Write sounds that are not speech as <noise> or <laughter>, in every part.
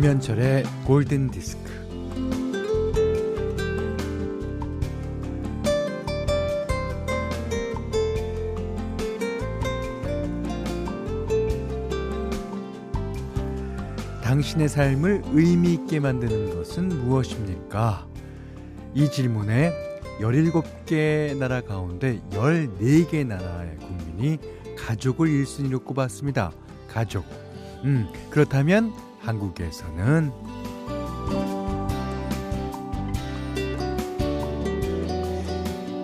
김현철의 골든 디스크. 당신의 삶을 의미 있게 만드는 것은 무엇입니까? 이 질문에 17개 나라 가운데 14개 나라의 국민이 가족을 1순위로 꼽았습니다. 가족. 음, 그렇다면 한국에서는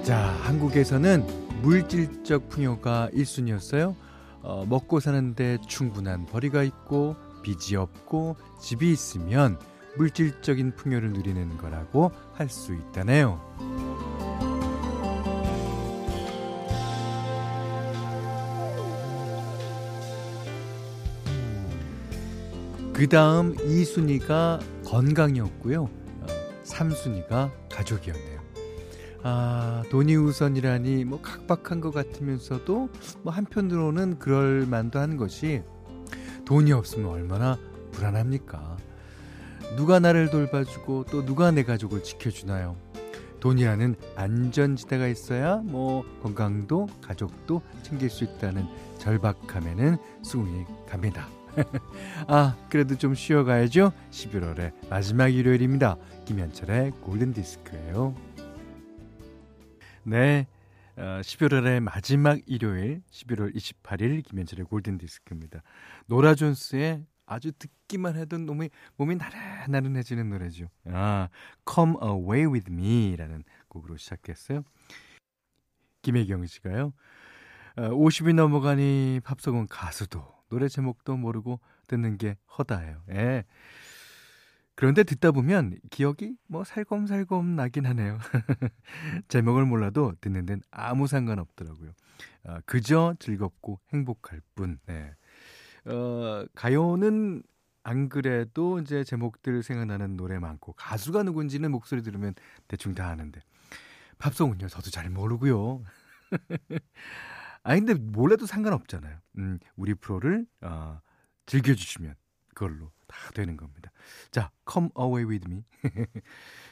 자, 한국에서는 물질적 풍요가 1순위였어요. 어, 먹고 사는데 충분한 벌이가 있고 빚이 없고 집이 있으면 물질적인 풍요를 누리는 거라고 할 수 있다네요. 그 다음 2순위가 건강이었고요. 3순위가 어, 가족이었네요. 아, 돈이 우선이라니 뭐 각박한 것 같으면서도 뭐 한편으로는 그럴 만도 한 것이 돈이 없으면 얼마나 불안합니까? 누가 나를 돌봐주고 또 누가 내 가족을 지켜주나요? 돈이라는 안전지대가 있어야 뭐 건강도 가족도 챙길 수 있다는 절박함에는 수긍이 갑니다. <laughs> 아, 그래도 좀 쉬어가야죠. 11월의 마지막 일요일입니다. 김현철의 골든디스크예요. 네, 어, 11월의 마지막 일요일, 11월 28일 김현철의 골든디스크입니다. 노라 존스의 아주 듣기만 해도 몸이, 몸이 나른나른해지는 노래죠. 아, Come Away With Me라는 곡으로 시작했어요. 김혜경 씨가요. 50이 어, 넘어가니 팝송은 가수도 노래 제목도 모르고 듣는 게 허다해요. 예. 그런데 듣다 보면 기억이 뭐 살검살검 나긴 하네요. <laughs> 제목을 몰라도 듣는 데는 아무 상관 없더라고요. 어, 그저 즐겁고 행복할 뿐. 네. 어, 가요는 안 그래도 이제 제목들 생각나는 노래 많고 가수가 누군지는 목소리 들으면 대충 다 아는데 팝송은요 저도 잘 모르고요. <laughs> 아니 근데 몰라도 상관없잖아요. 음, 우리 프로를 어, 즐겨주시면 그걸로 다 되는 겁니다. 자, come away with me. <laughs>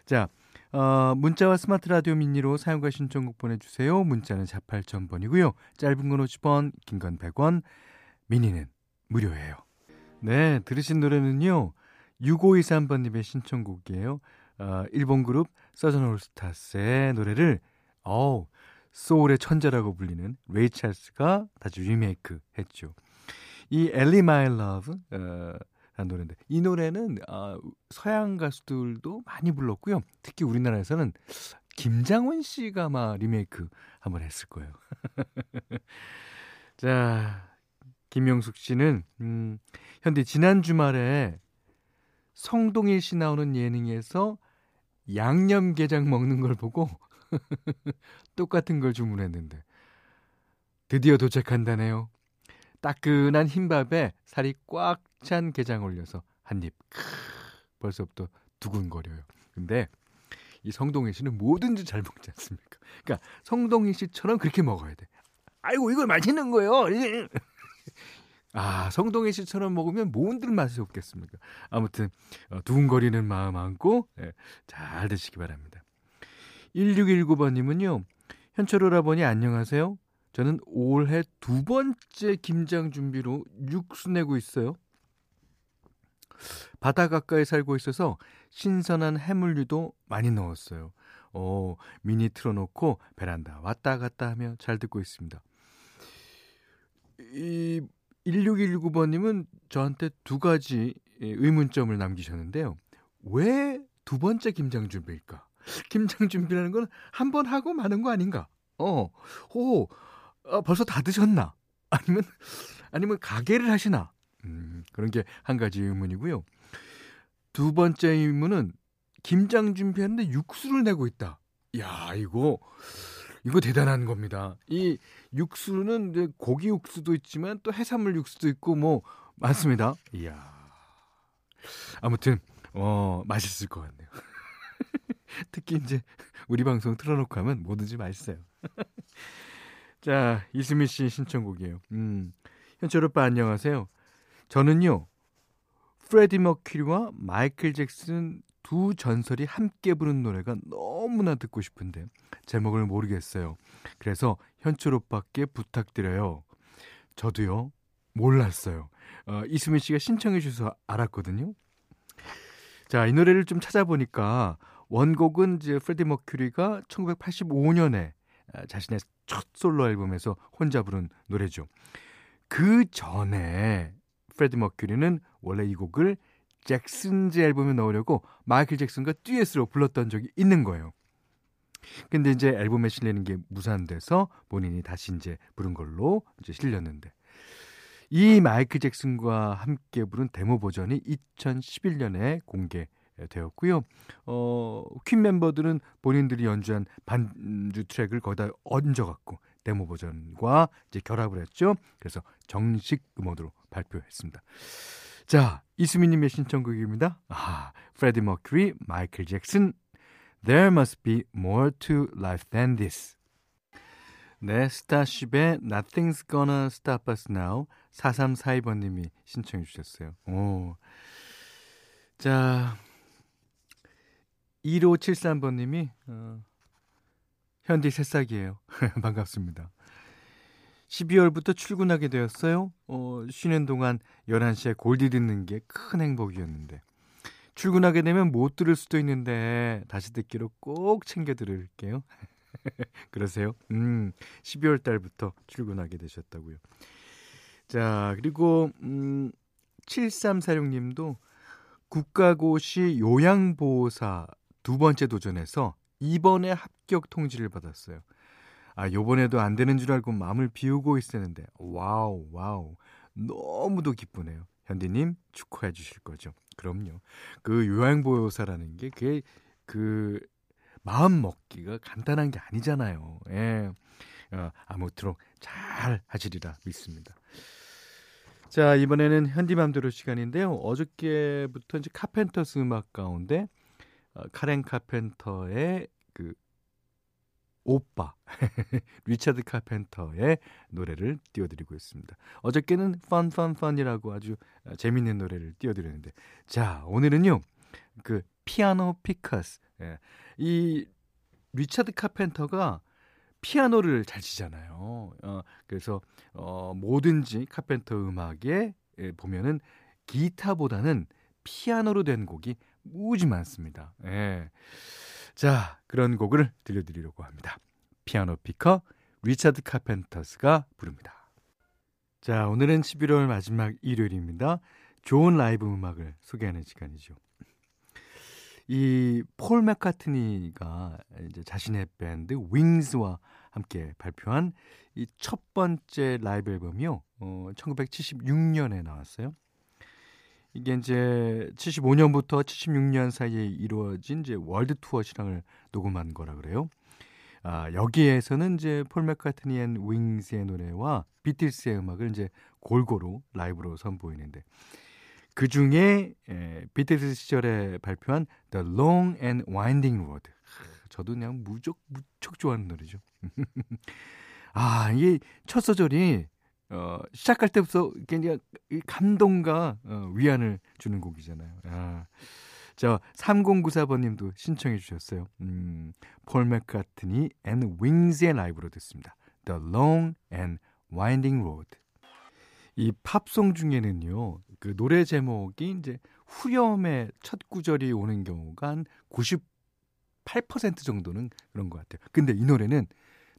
자, 어, 문자와 스마트 라디오 미니로 사용과 신청곡 보내주세요. 문자는 4 8000번이고요. 짧은 건 50원, 긴 건 100원, 미니는 무료예요. 네, 들으신 노래는요. 6523번님의 신청곡이에요. 어, 일본 그룹 서던 올스타스의 노래를 어우 소울의 천재라고 불리는 레이 찰스가 다시 리메이크 했죠. 이 Ellie My Love 어, 라는 노래인데 이 노래는 어, 서양 가수들도 많이 불렀고요. 특히 우리나라에서는 김장훈 씨가 아마 리메이크 한번 했을 거예요. <laughs> 자, 김명숙 씨는 음, 현대 지난 주말에 성동일 씨 나오는 예능에서 양념게장 먹는 걸 보고 <laughs> 똑같은 걸 주문했는데 드디어 도착한다네요. 따끈한 흰밥에 살이 꽉 찬 게장 올려서 한 입. 벌써부터 두근거려요. 근데 이 성동희 씨는 뭐든지 잘 먹지 않습니까? 그러니까 성동희 씨처럼 그렇게 먹어야 돼. 아이고 이거 맛있는 거예요. <laughs> 아 성동희 씨처럼 먹으면 뭔들 맛이 없겠습니까? 아무튼 어, 두근거리는 마음 안고 네, 잘 드시기 바랍니다. 1619번님은요. 현철 오라버니 안녕하세요. 저는 올해 두 번째 김장 준비로 육수 내고 있어요. 바다 가까이 살고 있어서 신선한 해물류도 많이 넣었어요. 어, 미니 틀어놓고 베란다 왔다 갔다 하며 잘 듣고 있습니다. 이 1619번님은 저한테 두 가지 의문점을 남기셨는데요. 왜 두 번째 김장 준비일까? <laughs> 김장 준비라는 건 한 번 하고 마는 거 아닌가? 어, 오, 어, 벌써 다 드셨나? <laughs> 아니면, 아니면 가게를 하시나? 음, 그런 게 한 가지 의문이고요. 두 번째 의문은 김장 준비하는데 육수를 내고 있다. 야, 이거, 이거 대단한 겁니다. 이 육수는 고기 육수도 있지만 또 해산물 육수도 있고 뭐 많습니다. 이야. 아무튼, 어, 맛있을 것 같네요. <laughs> <laughs> 특히 이제 우리 방송 틀어놓고 하면 뭐든지 맛있어요. <laughs> 자, 이수미 씨 신청곡이에요. 음, 현철 오빠 안녕하세요. 저는요, 프레디 머큐리와 마이클 잭슨 두 전설이 함께 부른 노래가 너무나 듣고 싶은데 제목을 모르겠어요. 그래서 현철 오빠께 부탁드려요. 저도요 몰랐어요. 어, 이수민 씨가 신청해 주셔서 알았거든요. 자, 이 노래를 좀 찾아보니까 원곡은 이제 프레디 머큐리가 1985년에 아, 자신의 첫 솔로 앨범에서 혼자 부른 노래죠. 그 전에 프레디 머큐리는 원래 이 곡을 잭슨즈 앨범에 넣으려고 마이클 잭슨과 듀엣으로 불렀던 적이 있는 거예요. 근데 이제 앨범에 실리는 게 무산돼서 본인이 다시 이제 부른 걸로 이제 실렸는데 이 마이클 잭슨과 함께 부른 데모 버전이 2011년에 공개 되었고요. 어, 퀸 멤버들은 본인들이 연주한 반주 트랙을 거기다 얹어갖고 데모 버전과 이제 결합을 했죠. 그래서 정식 음원으로 발표했습니다. 자, 이수민님의 신청곡입니다. 아, 프레디 머큐리, 마이클 잭슨, There must be more to life than this. 네, 스타쉽의 Nothing's Gonna Stop Us Now 4342번님이 신청해 주셨어요. 오. 자, 1573번님이 어, 현디 새싹이에요. <laughs> 반갑습니다. 12월부터 출근하게 되었어요. 어, 쉬는 동안 11시에 골디 듣는 게 큰 행복이었는데. 출근하게 되면 못 들을 수도 있는데 다시 듣기로 꼭 챙겨 들을게요. <laughs> 그러세요? 음, 12월 달부터 출근하게 되셨다고요. 자, 그리고 음 7346님도 국가고시 요양보호사 두 번째 도전에서 이번에 합격 통지를 받았어요. 아, 요번에도 안 되는 줄 알고 마음을 비우고 있었는데, 와우, 와우. 너무도 기쁘네요. 현디님, 축하해 주실 거죠? 그럼요. 그 요양보호사라는 게, 그게, 그, 마음 먹기가 간단한 게 아니잖아요. 예. 어, 아무쪼록 잘 하시리라 믿습니다. 자, 이번에는 현디맘대로 시간인데요. 어저께부터 이제 카펜터스 음악 가운데, 어, 카렌 카펜터의 그 오빠 <laughs> 리차드 카펜터의 노래를 띄워드리고 있습니다. 어저께는 Fun이라고 아주 재밌는 노래를 띄워드렸는데 자 오늘은요 그 Piano Pickers 예. 이 리차드 카펜터가 피아노를 잘 치잖아요. 어, 그래서 어, 뭐든지 카펜터 음악에 예, 보면은 기타보다는 피아노로 된 곡이 무지 많습니다. 예. 자, 그런 곡을 들려드리려고 합니다. 피아노 피커 리차드 카펜터스가 부릅니다. 자, 오늘은 11월 마지막 일요일입니다. 좋은 라이브 음악을 소개하는 시간이죠. 이 폴 맥카트니가 이제 자신의 밴드 윙스와 함께 발표한 이 첫 번째 라이브 앨범이요. 어, 1976년에 나왔어요. 이게 이제 75년부터 76년 사이에 이루어진 이제 월드 투어 실황을 녹음한 거라 그래요. 아, 여기에서는 이제 폴 맥카트니 앤 윙스의 노래와 비틀스의 음악을 이제 골고루 라이브로 선보이는데 그 중에 비틀스 시절에 발표한 The Long and Winding Road. 저도 그냥 무척 무척 좋아하는 노래죠. <laughs> 아, 이게 첫 소절이 어, 시작할 때부터 굉장히 감동과 어, 위안을 주는 곡이잖아요. 아. 자, 3094번님도 신청해 주셨어요. 음, 폴 맥카트니 앤 윙즈의 라이브로 듣습니다. The Long and Winding Road. 이 팝송 중에는요, 그 노래 제목이 이제 후렴의 첫 구절이 오는 경우가 한 98% 정도는 그런 것 같아요. 근데 이 노래는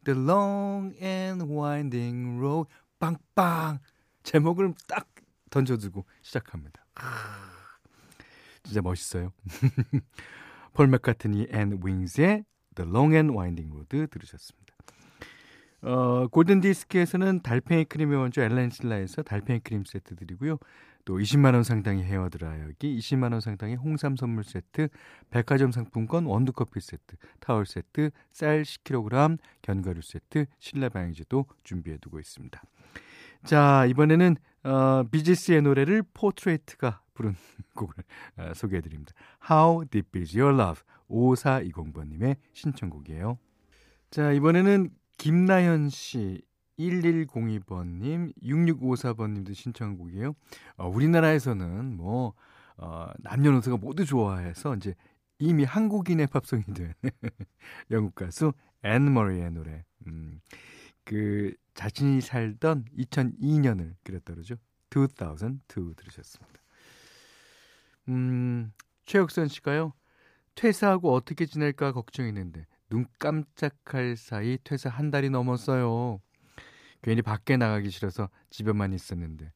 The Long and Winding Road 빵빵 제목을 딱 던져두고 시작합니다. 진짜 멋있어요. <laughs> 폴 맥카트니 앤 윙즈의 The Long and Winding Road 들으셨습니다. 어, 골든 디스크에서는 달팽이 크림의 원조 엘렌실라에서 달팽이 크림 세트 드리고요. 또 20만 원 상당의 헤어 드라이어기, 20만 원 상당의 홍삼 선물 세트, 백화점 상품권 원두 커피 세트, 타월 세트, 쌀 10kg, 견과류 세트, 실내 방향제도 준비해 두고 있습니다. 자, 이번에는 어, 비지스의 노래를 포트레이트가 부른 <laughs> 곡을 어, 소개해 드립니다. How Deep Is Your Love 5420번님의 신청곡이에요. 자, 이번에는 김나현 씨 1102번님, 6654번님도 신청곡이에요. 어, 우리나라에서는 뭐 어, 남녀노소가 모두 좋아해서 이제 이미 한국인의 <laughs> 팝송이 된 <laughs> 영국 가수 앤 머리의 노래. 음, 그 자신이 살던 2002년을 그렸다 그러죠. 2002 들으셨습니다. 음, 최혁선 씨가요. 퇴사하고 어떻게 지낼까 걱정했는데 눈 깜짝할 사이 퇴사 한 달이 넘었어요. 괜히 밖에 나가기 싫어서 집에만 있었는데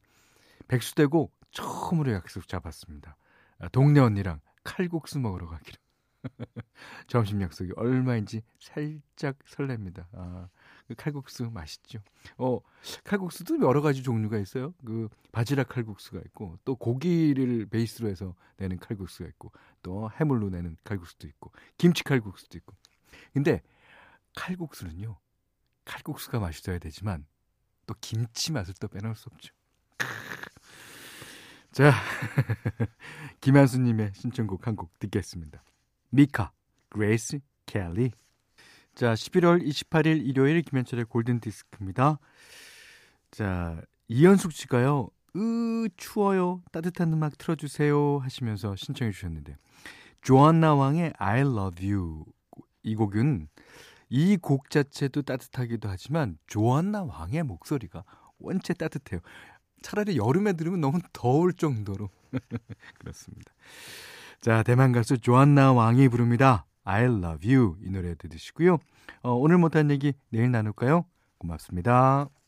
백수되고 처음으로 약속 잡았습니다. 아, 동네 언니랑 칼국수 먹으러 가기로. <laughs> 점심 약속이 얼마인지 살짝 설렙니다. 아, 그 칼국수 맛있죠. 어, 칼국수도 여러 가지 종류가 있어요. 그 바지락 칼국수가 있고 또 고기를 베이스로 해서 내는 칼국수가 있고 또 해물로 내는 칼국수도 있고 김치 칼국수도 있고. 근데 칼국수는요. 칼국수가 맛있어야 되지만 또 김치 맛을 또 빼놓을 수 없죠. 자, <laughs> 김한수님의 신청곡 한 곡 듣겠습니다. 미카, 그레이스, 켈리. 자, 11월 28일 일요일 김현철의 골든 디스크입니다. 자, 이현숙 씨가요. 으, 추워요. 따뜻한 음악 틀어 주세요. 하시면서 신청해 주셨는데. 조안나 왕의 I love you. 이 곡은 이 곡 자체도 따뜻하기도 하지만 조안나 왕의 목소리가 원체 따뜻해요. 차라리 여름에 들으면 너무 더울 정도로. <laughs> 그렇습니다. 자, 대만 가수 조안나 왕이 부릅니다. I love you. 이 노래 들으시고요. 어, 오늘 못한 얘기 내일 나눌까요? 고맙습니다.